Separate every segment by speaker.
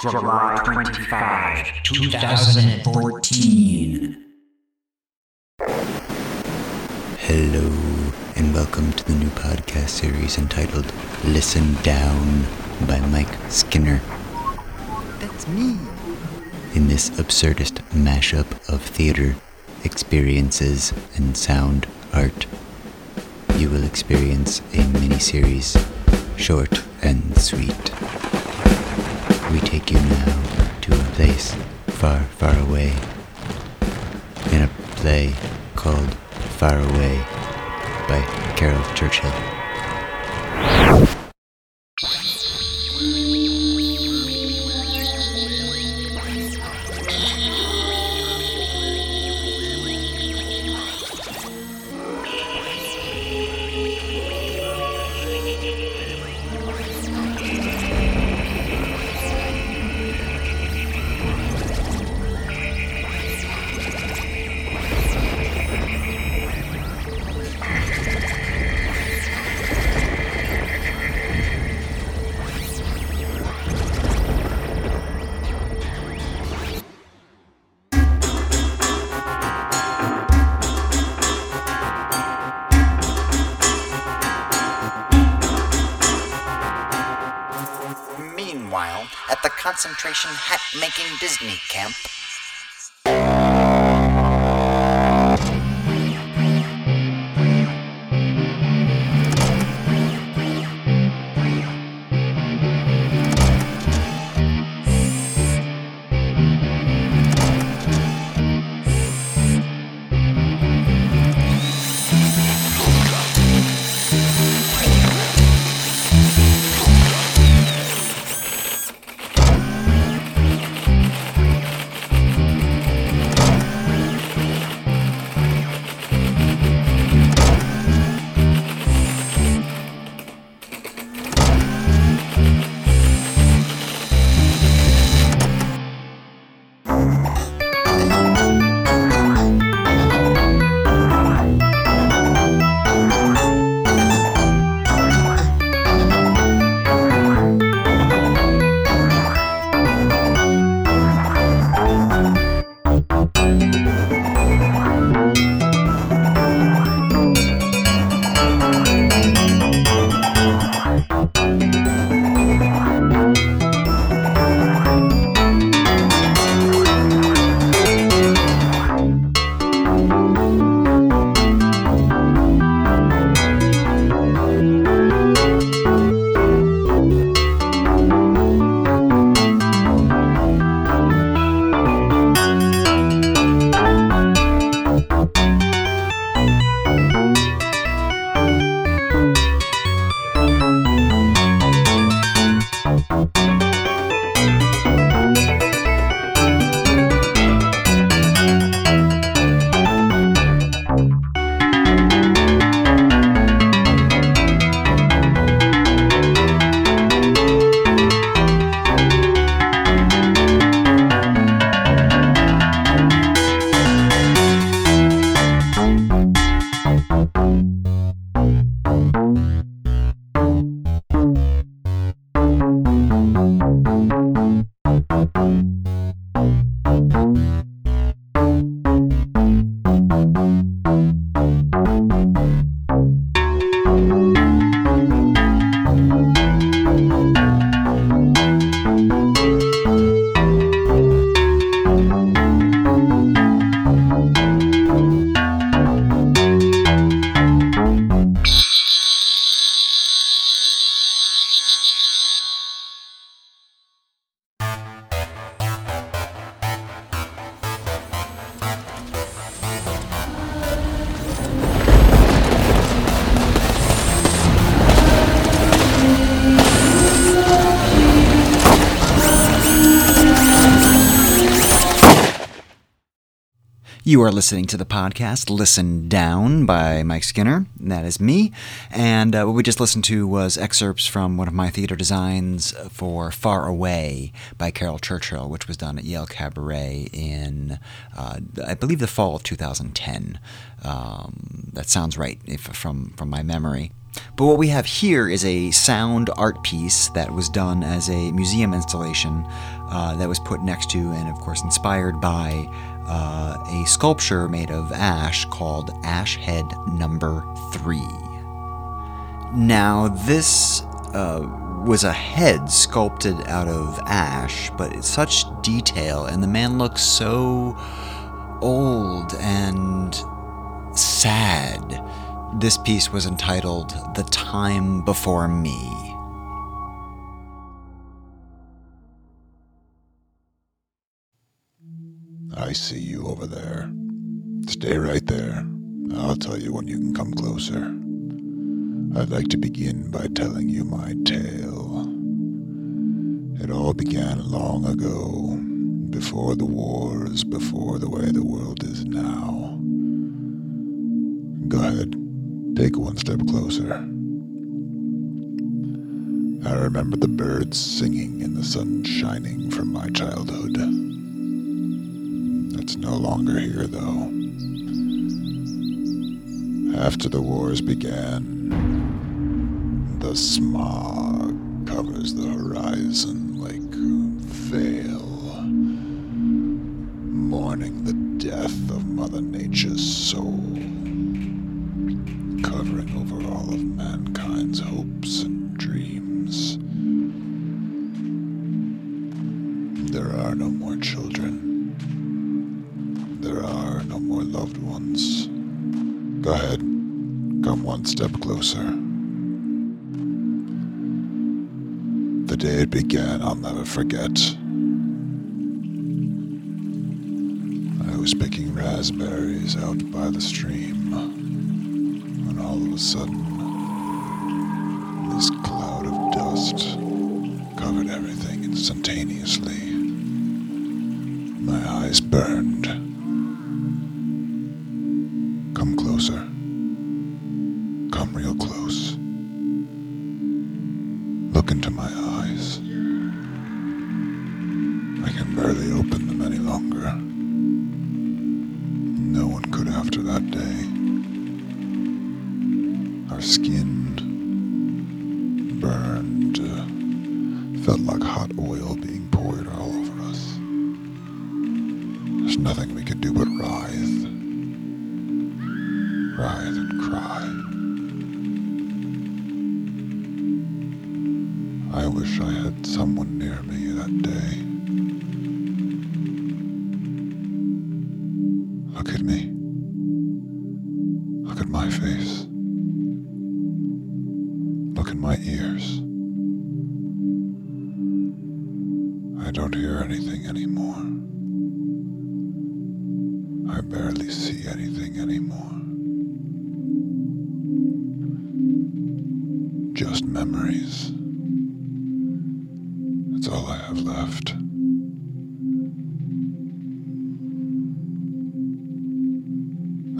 Speaker 1: July 25, 2014.
Speaker 2: Hello, and welcome to the new podcast series entitled Listen Down by Mike Skinner. That's me. In this absurdist mashup of theater, experiences, and sound art, you will experience a mini series, short and sweet. We take you now to a place far, far away, in a play called Far Away by Caryl Churchill.
Speaker 3: Concentration hat making Disney camp,
Speaker 4: You are listening to the podcast Listen Down by Mike Skinner. That is me. And uh, what we just listened to was excerpts from one of my theater designs for Far Away by Caryl Churchill, which was done at Yale Cabaret in, uh, I believe, the fall of 2010. Um, that sounds right if, from, from my memory.
Speaker 2: But what we have here is a sound art piece that was done as a museum installation uh, that was put next to and, of course, inspired by uh, a sculpture made of ash called Ash Head Number Three. Now, this uh, was a head sculpted out of ash, but it's such detail, and the man looks so old and sad. This piece was entitled The Time Before Me.
Speaker 5: I see you over there. Stay right there. I'll tell you when you can come closer. I'd like to begin by telling you my tale. It all began long ago, before the wars, before the way the world is now. Go ahead, take one step closer. I remember the birds singing and the sun shining from my childhood. It's no longer here, though. After the wars began, the smog covers the horizon like a veil, mourning the death of Mother Nature's soul, one step closer. The day it began, I'll never forget. I was picking raspberries out by the stream when all of a sudden, this cloud of dust covered everything instantaneously. My eyes burned. Come real close. Look into my eyes. I can barely open them any longer. No one could after that day. Our skin burned, uh, felt like hot oil At my ears. I don't hear anything anymore. I barely see anything anymore. Just memories. That's all I have left.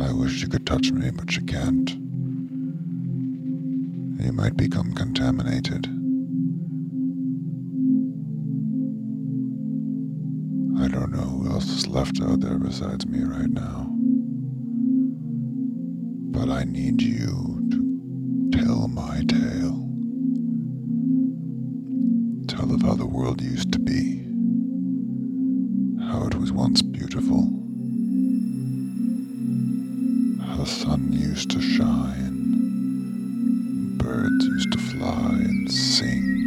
Speaker 5: I wish you could touch me, but you can't. You might become contaminated. I don't know who else is left out there besides me right now. But I need you to tell my tale. Tell of how the world used to be. How it was once beautiful. How the sun used to shine. Birds used to fly and sing.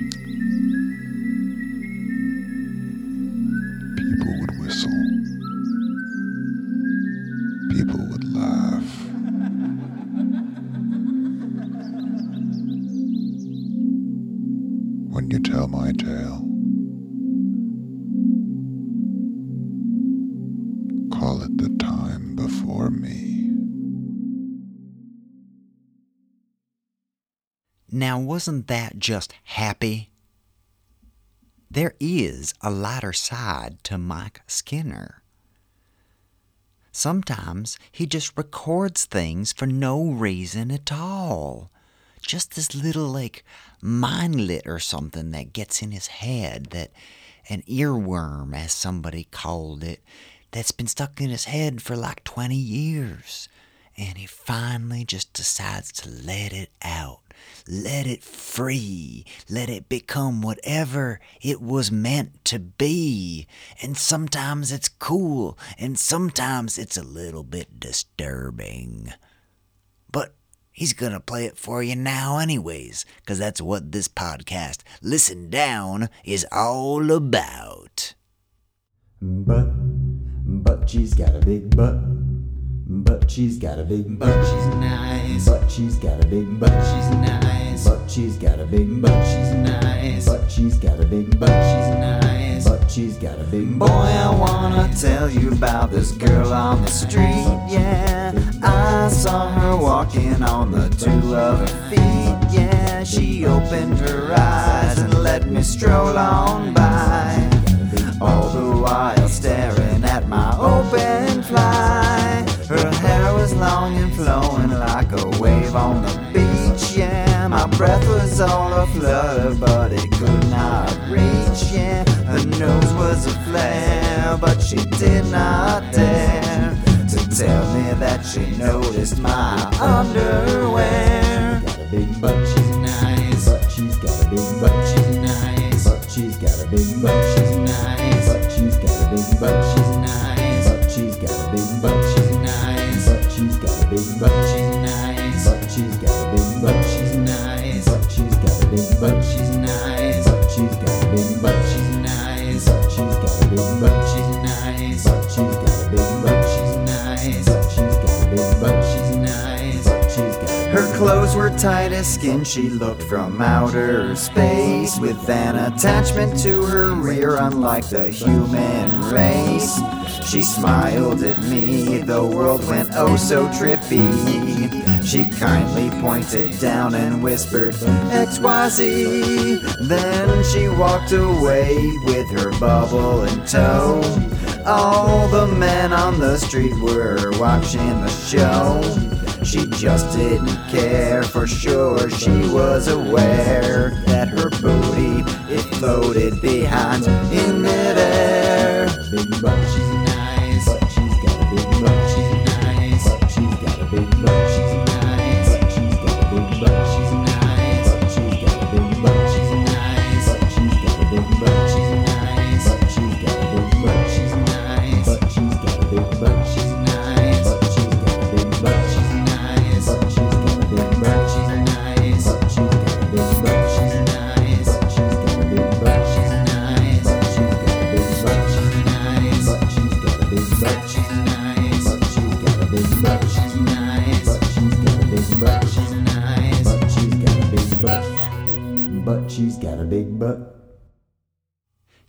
Speaker 2: Wasn't that just happy? There is a lighter side to Mike Skinner. Sometimes he just records things for no reason at all. Just this little, like, mindlet or something that gets in his head, that an earworm, as somebody called it, that's been stuck in his head for like 20 years.
Speaker 6: and he finally just decides to let it out. Let it free. Let it become whatever it was meant to be. And sometimes it's cool, and sometimes it's a little bit disturbing. But he's gonna play it for you now, anyways, 'cause that's what this podcast, Listen Down, is all about.
Speaker 7: But, but she's got a big butt. But she's got a big butt. She's nice. But she's got a big butt. She's nice. But she's got a big butt. She's nice. But she's got a big butt. She's nice. But she's got a big
Speaker 2: Boy. I wanna tell you about this girl on the street. Yeah, I saw her walking on the two of her feet. Yeah, she opened her eyes and let me stroll on by. On the beach. Yeah, my breath was all aflutter, but it could not reach. Yeah, her nose was a flare, but she did not dare to tell me that she noticed my underwear.
Speaker 7: Got a big butt. She's nice. But she's got a big butt. She's nice. But she's got a big butt. She's nice. But she's got a big butt.
Speaker 2: Clothes were tight as skin, she looked from outer space with an attachment to her rear, unlike the human race. She smiled at me, the world went oh so trippy. She kindly pointed down and whispered, XYZ. Then she walked away with her bubble in tow. All the men on the street were watching the show. She just didn't care for sure. She was aware that her booty it floated behind in midair.
Speaker 7: big butt.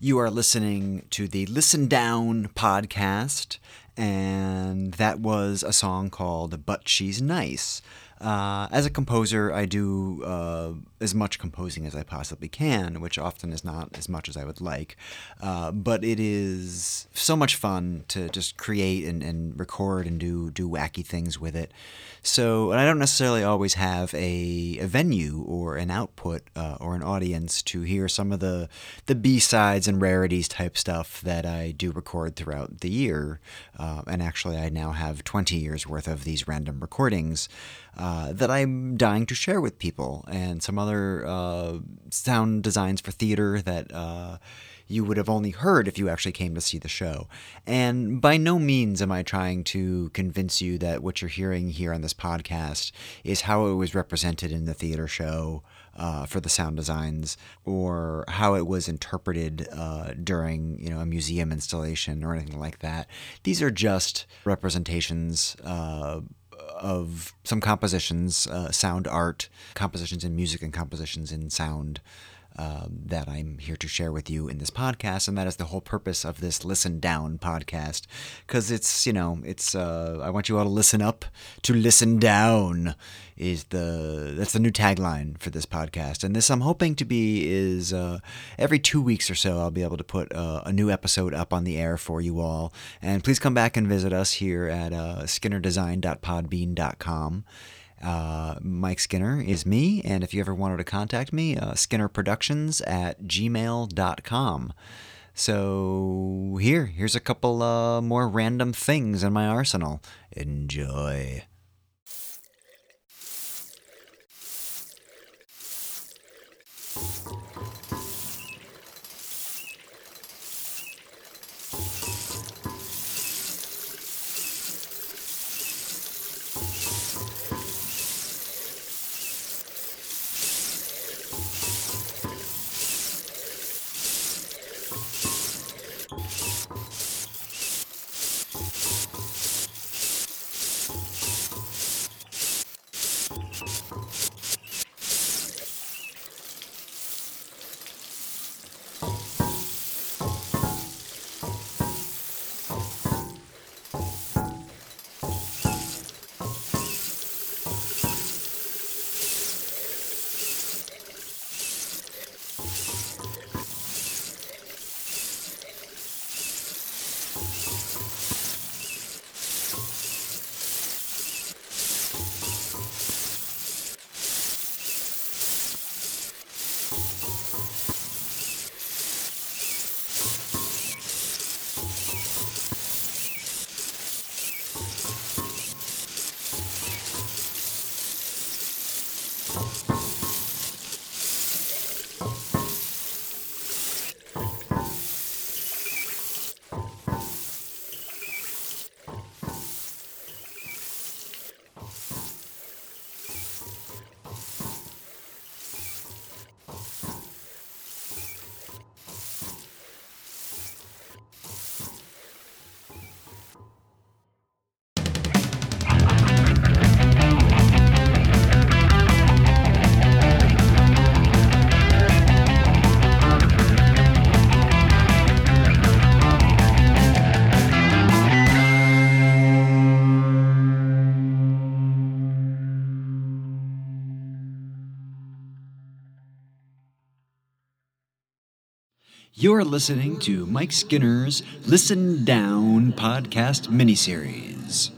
Speaker 2: You are listening to the Listen Down podcast, and that was a song called But She's Nice. Uh, as a composer, I do uh, as much composing as I possibly can, which often is not as much as I would like. Uh, but it is so much fun to just create and, and record and do do wacky things with it. So, and I don't necessarily always have a, a venue or an output uh, or an audience to hear some of the the B sides and rarities type stuff that I do record throughout the year. Uh, and actually, I now have 20 years worth of these random recordings uh, that I'm dying to share with people, and some other uh, sound designs for theater that uh, you would have only heard if you actually came to see the show. And by no means am I trying to convince you that what you're hearing here on this podcast is how it was represented in the theater show. Uh, for the sound designs, or how it was interpreted uh, during, you know, a museum installation or anything like that. These are just representations uh, of some compositions, uh, sound art, compositions in music, and compositions in sound. Uh, that I'm here to share with you in this podcast, and that is the whole purpose of this Listen Down podcast. Because it's, you know, it's, uh, I want you all to listen up to listen down, is the, that's the new tagline for this podcast. And this I'm hoping to be is uh, every two weeks or so, I'll be able to put uh, a new episode up on the air for you all. And please come back and visit us here at uh, skinnerdesign.podbean.com. Uh, Mike Skinner is me, and if you ever wanted to contact me, uh, skinnerproductions at gmail.com. So, here, here's a couple uh, more random things in my arsenal. Enjoy. You're listening to Mike Skinner's Listen Down podcast miniseries.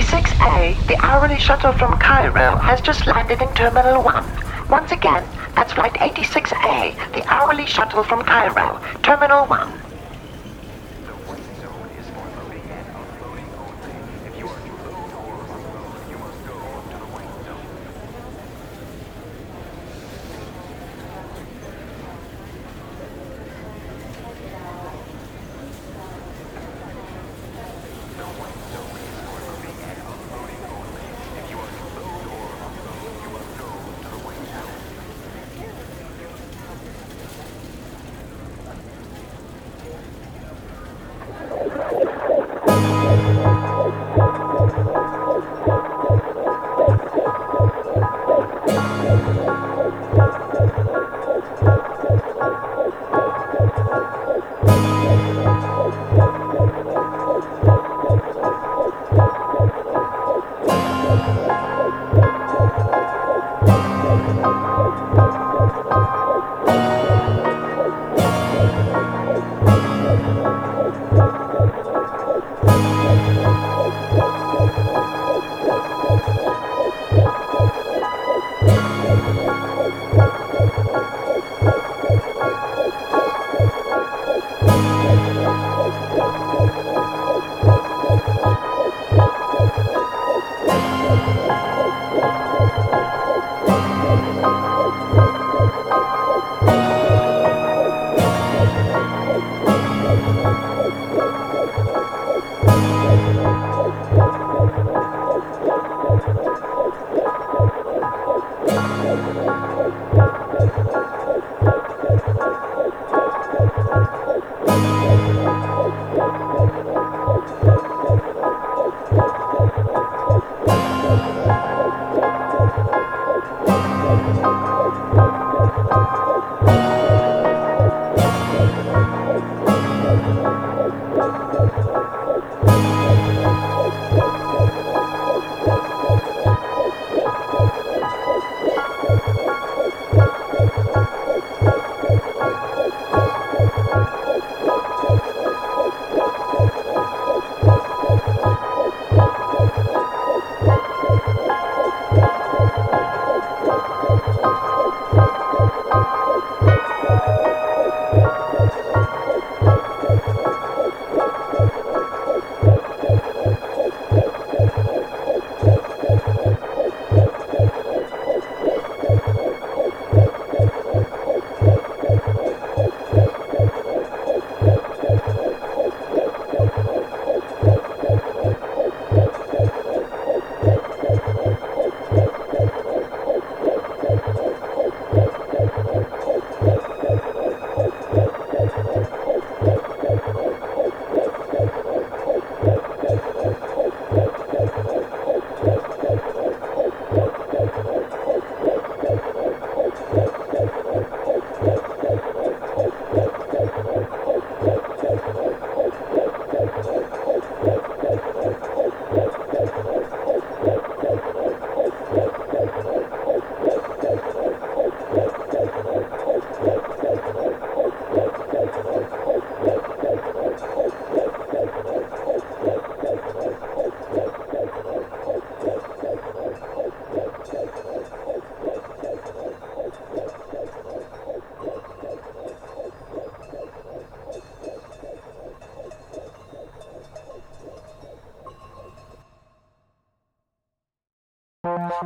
Speaker 8: Flight 86A, the hourly shuttle from Cairo, has just landed in Terminal 1. Once again, that's Flight 86A, the hourly shuttle from Cairo, Terminal 1.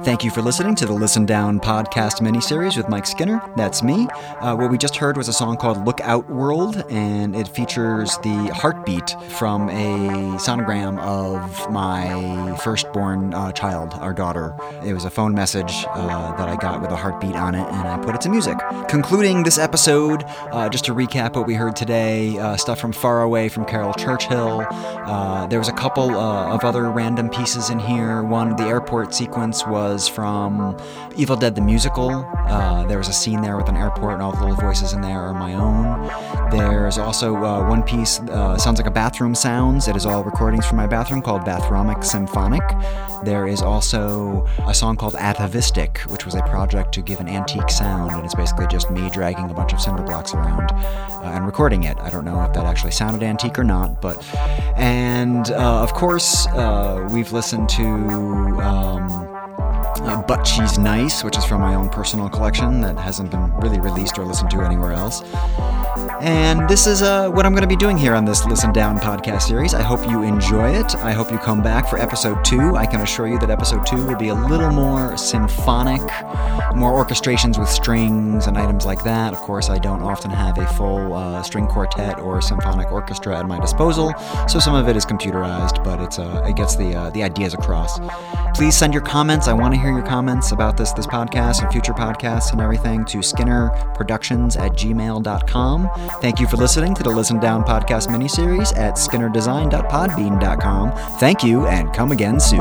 Speaker 2: Thank you for listening to the Listen Down podcast miniseries with Mike Skinner. That's me. Uh, what we just heard was a song called Look Out World, and it features the heartbeat from a sonogram of my firstborn uh, child, our daughter. It was a phone message uh, that I got with a heartbeat on it, and I put it to music. Concluding this episode, uh, just to recap what we heard today uh, stuff from Far Away from Caryl Churchill. Uh, there was a couple of other random pieces in here. One, the airport sequence was from Evil Dead the Musical. Uh, there was a scene there with an airport, and all the little voices in there are my own. There's also uh, one piece, uh, sounds like a bathroom sounds. It is all recordings from my bathroom called Bathromic Symphonic. There is also a song called Atavistic, which was a project to give an antique sound, and it's basically just me dragging a bunch of cinder blocks around uh, and recording it. I don't know if that actually sounded antique or not, but. And uh, of course, uh, we've listened to. Um, uh, but She's Nice, which is from my own personal collection that hasn't been really released or listened to anywhere else. And this is uh, what I'm going to be doing here on this Listen Down podcast series. I hope you enjoy it. I hope you come back for episode two. I can assure you that episode two will be a little more symphonic, more orchestrations with strings and items like that. Of course, I don't often have a full uh, string quartet or symphonic orchestra at my disposal, so some of it is computerized, but it's uh, it gets the uh, the ideas across. Please send your comments. I want to hear your comments about this this podcast and future podcasts and everything to skinnerproductions at gmail.com. Thank you for listening to the Listen Down podcast miniseries at skinnerdesign.podbean.com. Thank you and come again soon.